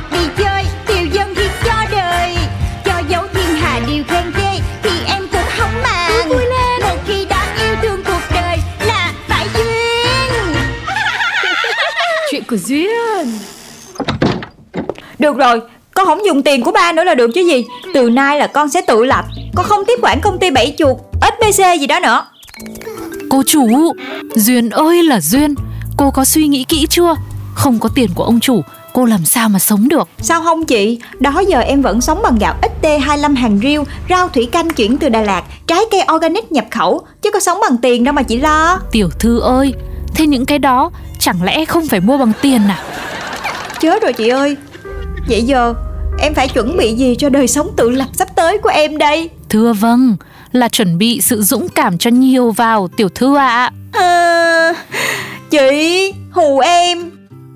hoặc đi chơi Tiêu dân thì cho đời. Cho dấu thiên hà điều khen ghê Thì em cũng không màng. Vui lên. Một khi đã yêu thương cuộc đời Là phải duyên. Chuyện của Duyên. Được rồi, con không dùng tiền của ba nữa là được chứ gì. Từ nay là con sẽ tự lập Con không tiếp quản công ty bảy chuột SBC gì đó nữa. Cô chủ, Duyên ơi là Duyên, cô có suy nghĩ kỹ chưa? Không có tiền của ông chủ, cô làm sao mà sống được? Sao không chị? Đó giờ em vẫn sống bằng gạo XT25 hàng riêu Rau thủy canh chuyển từ Đà Lạt Trái cây organic nhập khẩu Chứ có sống bằng tiền đâu mà chị lo Tiểu thư ơi, thế những cái đó chẳng lẽ không phải mua bằng tiền à? Chết rồi chị ơi Vậy giờ em phải chuẩn bị gì cho đời sống tự lập sắp tới của em đây Thưa vâng, là chuẩn bị sự dũng cảm cho nhiều vào tiểu thư ạ. à, Chị hù em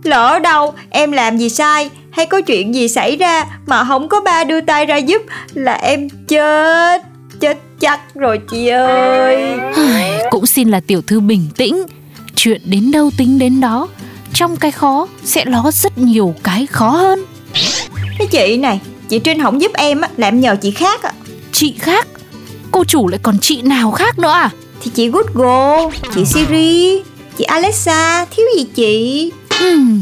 Lỡ đâu em làm gì sai Hay có chuyện gì xảy ra Mà không có ba đưa tay ra giúp Là em chết Chết chắc rồi chị ơi Cũng xin là tiểu thư bình tĩnh, chuyện đến đâu tính đến đó. Trong cái khó sẽ ló rất nhiều cái khó hơn. Cái chị này Chị Trinh không giúp em á Là em nhờ chị khác á Chị khác, cô chủ lại còn chị nào khác nữa à? Thì chị Google Chị Siri Chị Alexa Thiếu gì chị Hmm,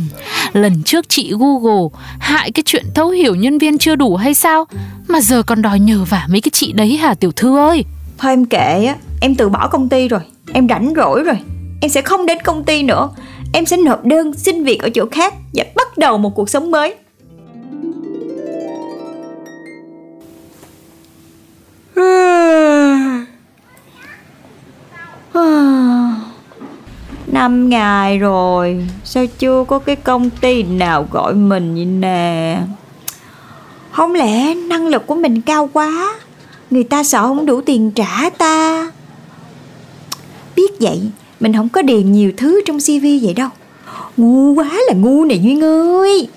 lần trước chị Google hại cái chuyện thấu hiểu nhân viên chưa đủ hay sao? Mà giờ còn đòi nhờ vả mấy cái chị đấy hả tiểu thư ơi? Thôi em kệ á Em từ bỏ công ty rồi Em rảnh rỗi rồi Em sẽ không đến công ty nữa. Em sẽ nộp đơn xin việc ở chỗ khác Và bắt đầu một cuộc sống mới. Năm ngày rồi. Sao chưa có cái công ty nào gọi mình vậy nè? Không lẽ năng lực của mình cao quá? Người ta sợ không đủ tiền trả ta? Biết vậy, Mình không có điền nhiều thứ trong CV vậy đâu. Ngu quá là ngu này Duyên ơi.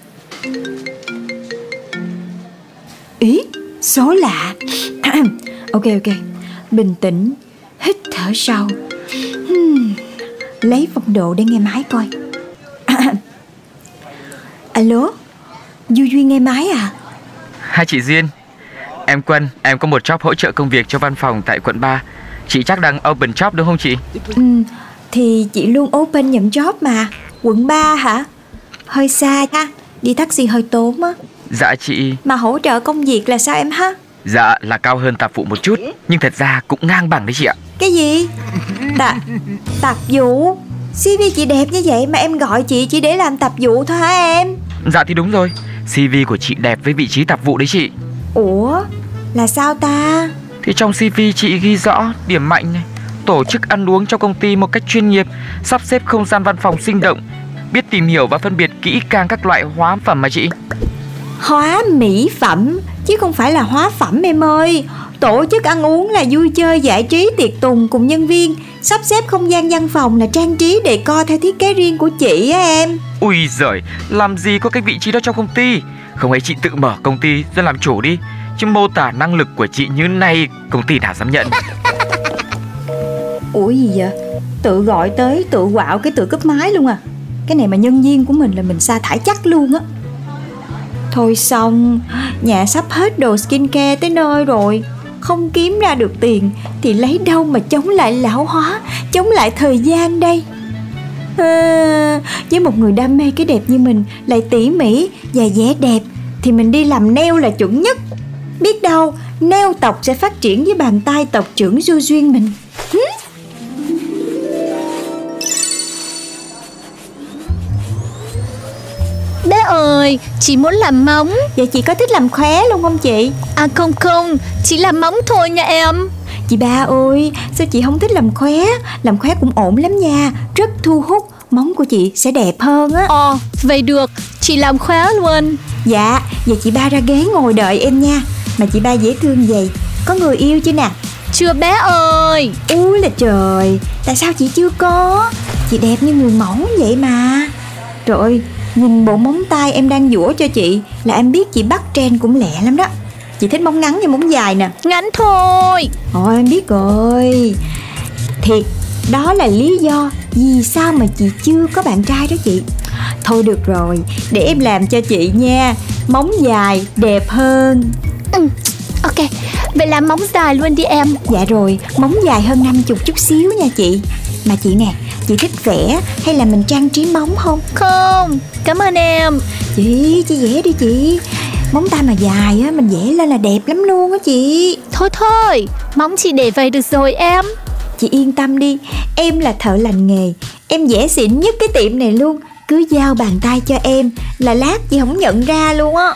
Ý, Số lạ. Ok ok. Bình tĩnh, Hít thở sâu. Lấy phong độ để nghe máy coi. Alo Du Duyên nghe máy à? Hai chị Duyên. Em Quân, em có một job hỗ trợ công việc cho văn phòng tại quận 3 Chị chắc đang open job đúng không chị? Ừ, thì chị luôn open nhận job mà. Quận 3 hả? Hơi xa ha Đi taxi hơi tốn á. Dạ chị. Mà hỗ trợ công việc là sao em ha? Dạ là cao hơn tạp vụ một chút Nhưng thật ra cũng ngang bằng đấy chị ạ Cái gì? Tạp Tạp vụ CV chị đẹp như vậy mà em gọi chị chỉ để làm tạp vụ thôi hả em? Dạ thì đúng rồi CV của chị đẹp với vị trí tạp vụ đấy chị Ủa? Là sao ta? Thì trong CV chị ghi rõ điểm mạnh này Tổ chức ăn uống trong công ty một cách chuyên nghiệp Sắp xếp không gian văn phòng sinh động Biết tìm hiểu và phân biệt kỹ càng các loại hóa phẩm mà chị Hóa mỹ phẩm Chứ không phải là hóa phẩm em ơi Tổ chức ăn uống là vui chơi giải trí tiệc tùng cùng nhân viên. Sắp xếp không gian văn phòng là trang trí đề co theo thiết kế riêng của chị á em. Ui giời, làm gì có cái vị trí đó trong công ty? Không ấy chị tự mở công ty rồi làm chủ đi. Chứ mô tả năng lực của chị như này Công ty nào dám nhận? Ủa gì vậy? Tự gọi tới tự quạo cái tự cấp máy luôn à. Cái này mà nhân viên của mình là mình sa thải chắc luôn á. Thôi xong Nhà sắp hết đồ skincare tới nơi rồi không kiếm ra được tiền Thì lấy đâu mà chống lại lão hóa Chống lại thời gian đây? À, Với một người đam mê cái đẹp như mình Lại tỉ mỉ và vẻ đẹp Thì mình đi làm neo là chuẩn nhất. Biết đâu neo tộc sẽ phát triển với bàn tay tộc trưởng du duyên mình. Ơi, chị muốn làm móng. Vậy chị có thích làm khóe luôn không chị? À không không, chỉ làm móng thôi nha em. Chị ba ơi, sao chị không thích làm khóe? Làm khóe cũng ổn lắm nha, rất thu hút. Móng của chị sẽ đẹp hơn á. Ồ, vậy được, chị làm khóa luôn. Dạ, vậy chị ba ra ghế ngồi đợi em nha. Mà chị ba dễ thương vậy Có người yêu chứ nè? Chưa bé ơi. Úi là trời Tại sao chị chưa có? Chị đẹp như người mẫu vậy mà. Trời ơi Nhìn bộ móng tay em đang dũa cho chị Là em biết chị bắt trend cũng lẹ lắm đó. Chị thích móng ngắn hay móng dài nè. Ngắn thôi. Ôi em biết rồi. Thiệt Đó là lý do Vì sao mà chị chưa có bạn trai đó chị. Thôi được rồi Để em làm cho chị nha. Móng dài đẹp hơn. Ừ. Ok, vậy làm móng dài luôn đi em. Dạ rồi Móng dài hơn 50 chút xíu nha chị. Mà chị nè Chị thích vẽ hay là mình trang trí móng không? Không, cảm ơn em. Chị, chị vẽ đi chị. Móng tay mà dài á, mình vẽ lên là đẹp lắm luôn á chị. Thôi thôi, móng chị để vậy được rồi em. Chị yên tâm đi Em là thợ lành nghề. Em vẽ xịn nhất cái tiệm này luôn. Cứ giao bàn tay cho em Là lát chị không nhận ra luôn á.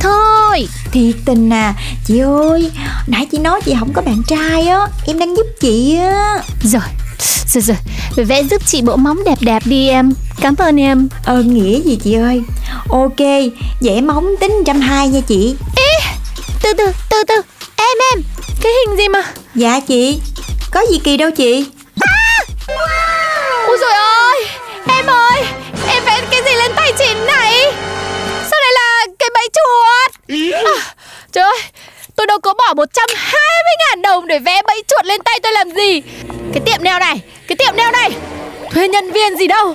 Thôi, Thiệt tình à. Chị ơi Nãy chị nói chị không có bạn trai á. Em đang giúp chị á. Rồi Rồi rồi, vẽ giúp chị bộ móng đẹp đẹp đi em. Cảm ơn em. Ơn nghĩa gì chị ơi? Ok Vẽ móng tính trăm hai nha chị. Từ từ, từ từ. Em em, cái hình gì mà? Dạ chị Có gì kỳ đâu chị. Ôi rồi ơi Em ơi Em vẽ cái gì lên tay chị này? Sao lại là cái bẫy chuột? À, Trời ơi Tôi đâu có bỏ 120 ngàn đồng để vẽ bẫy chuột lên tay tôi làm gì. Cái tiệm nail này, Cái tiệm nail này. Thuê nhân viên gì đâu.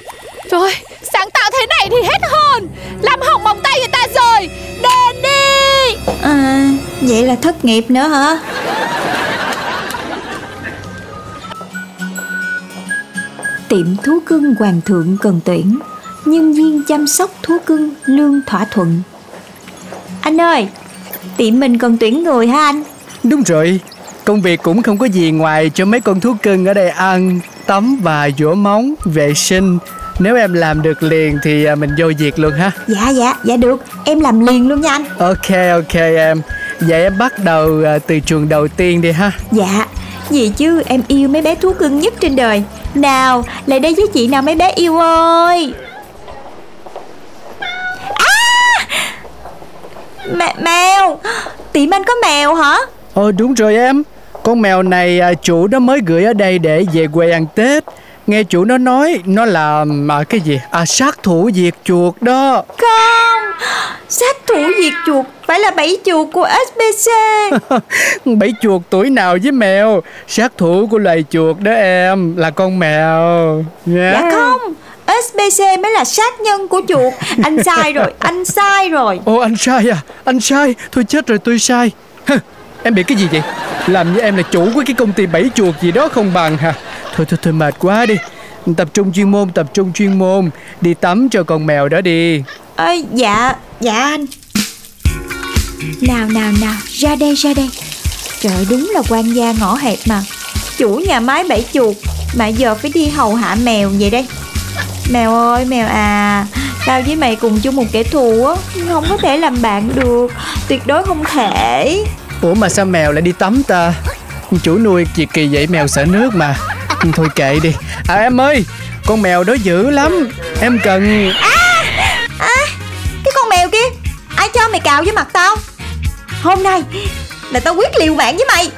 Trời ơi Sáng tạo thế này thì hết hồn. Làm hỏng móng tay người ta rồi. Đền đi. À Vậy là thất nghiệp nữa hả? Tiệm thú cưng Hoàng thượng cần tuyển, Nhân viên chăm sóc thú cưng lương thỏa thuận. Anh ơi Tiệm mình cần tuyển người hả anh Đúng rồi, công việc cũng không có gì ngoài cho mấy con thú cưng ở đây ăn, tắm và dũa móng, vệ sinh. Nếu em làm được liền thì à, mình vô việc luôn ha. Dạ dạ dạ được Em làm liền luôn nha anh Ok ok em. Vậy em bắt đầu à, từ chuồng đầu tiên đi ha. Dạ Gì chứ em yêu mấy bé thú cưng nhất trên đời Nào lại đây với chị nào mấy bé yêu ơi Mẹ, Mèo Tiệm anh có mèo hả Ồ đúng rồi em. Con mèo này à, chủ nó mới gửi ở đây để về quê ăn Tết. Nghe chủ nó nói nó là à, cái gì? À sát thủ diệt chuột đó. Không Sát thủ diệt chuột Phải là bẫy chuột của SBC Bẫy chuột tuổi nào với mèo Sát thủ của loài chuột đó em Là con mèo nha. Dạ không SBC mới là sát nhân của chuột Anh sai rồi Anh sai rồi. Ồ anh sai à? Anh sai Thôi chết rồi tôi sai. Hừ, Em bị cái gì vậy? Làm như em là chủ của cái công ty bẫy chuột gì đó không bằng hả? Thôi thôi thôi mệt quá đi. Tập trung chuyên môn Tập trung chuyên môn. Đi tắm cho con mèo đó đi. Ơ dạ Dạ anh. Nào nào nào Ra đây ra đây. Trời đúng là quan gia ngõ hẹp mà. Chủ nhà máy bẫy chuột. Mà giờ phải đi hầu hạ mèo vậy đây Mèo ơi mèo à. Tao với mày cùng chung một kẻ thù á Không có thể làm bạn được. Tuyệt đối không thể. Ủa mà sao mèo lại đi tắm ta? Chủ nuôi kỳ kỳ vậy mèo sợ nước mà. Thôi kệ đi. À em ơi Con mèo đó dữ lắm. Em cần Cái con mèo kia Ai cho mày cào với mặt tao? Hôm nay Là tao quyết liều mạng với mày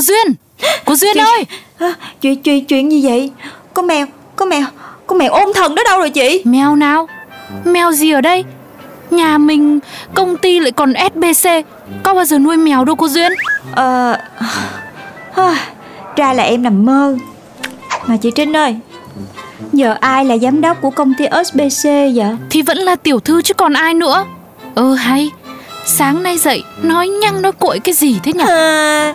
Cô Duyên. Cô Duyên Chị- ơi. À, Chuyện chuyện chuyện gì vậy? Con mèo Con mèo Con mèo ôn thần đó đâu rồi chị? Mèo nào? Mèo gì ở đây? Nhà mình Công ty lại còn SBC Có bao giờ nuôi mèo đâu cô Duyên? Ờ à, Ra là em nằm mơ. Mà chị Trinh ơi Giờ ai là giám đốc của công ty SBC vậy? Thì vẫn là tiểu thư chứ còn ai nữa. Ơ hay Sáng nay dậy Nói nhăng nói cuội cái gì thế nhỉ? À,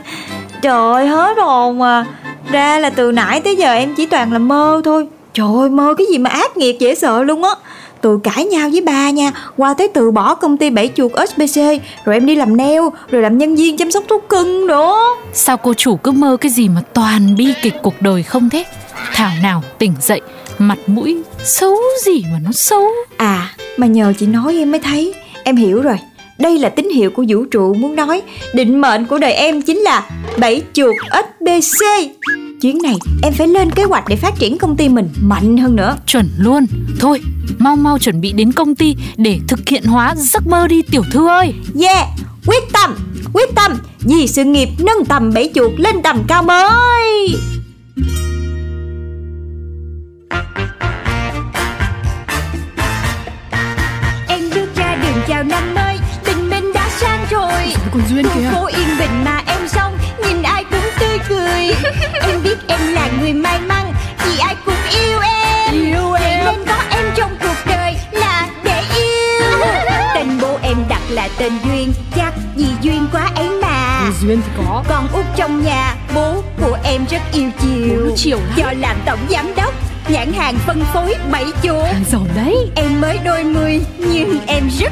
Trời ơi hết hồn mà. Ra là từ nãy tới giờ em chỉ toàn là mơ thôi. Trời ơi mơ cái gì mà ác nghiệt dễ sợ luôn á. Từ cãi nhau với ba nha. Qua tới từ bỏ công ty bảy chuột SBC Rồi em đi làm nail Rồi làm nhân viên chăm sóc thú cưng nữa. Sao cô chủ cứ mơ cái gì mà toàn bi kịch cuộc đời không thế? Thảo nào tỉnh dậy Mặt mũi xấu gì mà nó xấu. À mà nhờ chị nói em mới thấy. Em hiểu rồi Đây là tín hiệu của vũ trụ muốn nói Định mệnh của đời em chính là bảy chuột SBC Chuyến này em phải lên kế hoạch để phát triển công ty mình mạnh hơn nữa. Chuẩn luôn. Thôi mau mau chuẩn bị đến công ty Để thực hiện hóa giấc mơ đi tiểu thư ơi. Yeah, quyết tâm, quyết tâm. Vì sự nghiệp nâng tầm bảy chuột lên tầm cao mới. Em bước ra đường chào năm mới rồi Còn Duyên kìa. phố yên bình mà em xong Nhìn ai cũng tươi cười. Em biết em là người may mắn Vì ai cũng yêu em. Yêu em. nên có em trong cuộc đời là để yêu. Tên bố em đặt là tên Duyên Chắc vì duyên quá ấy mà. Duyên thì có. Con út trong nhà Bố của em rất yêu chiều. Chiều lắm. Do làm tổng giám đốc Nhãn hàng phân phối bảy chỗ. Giàu đấy. Em mới đôi mươi nhưng em rất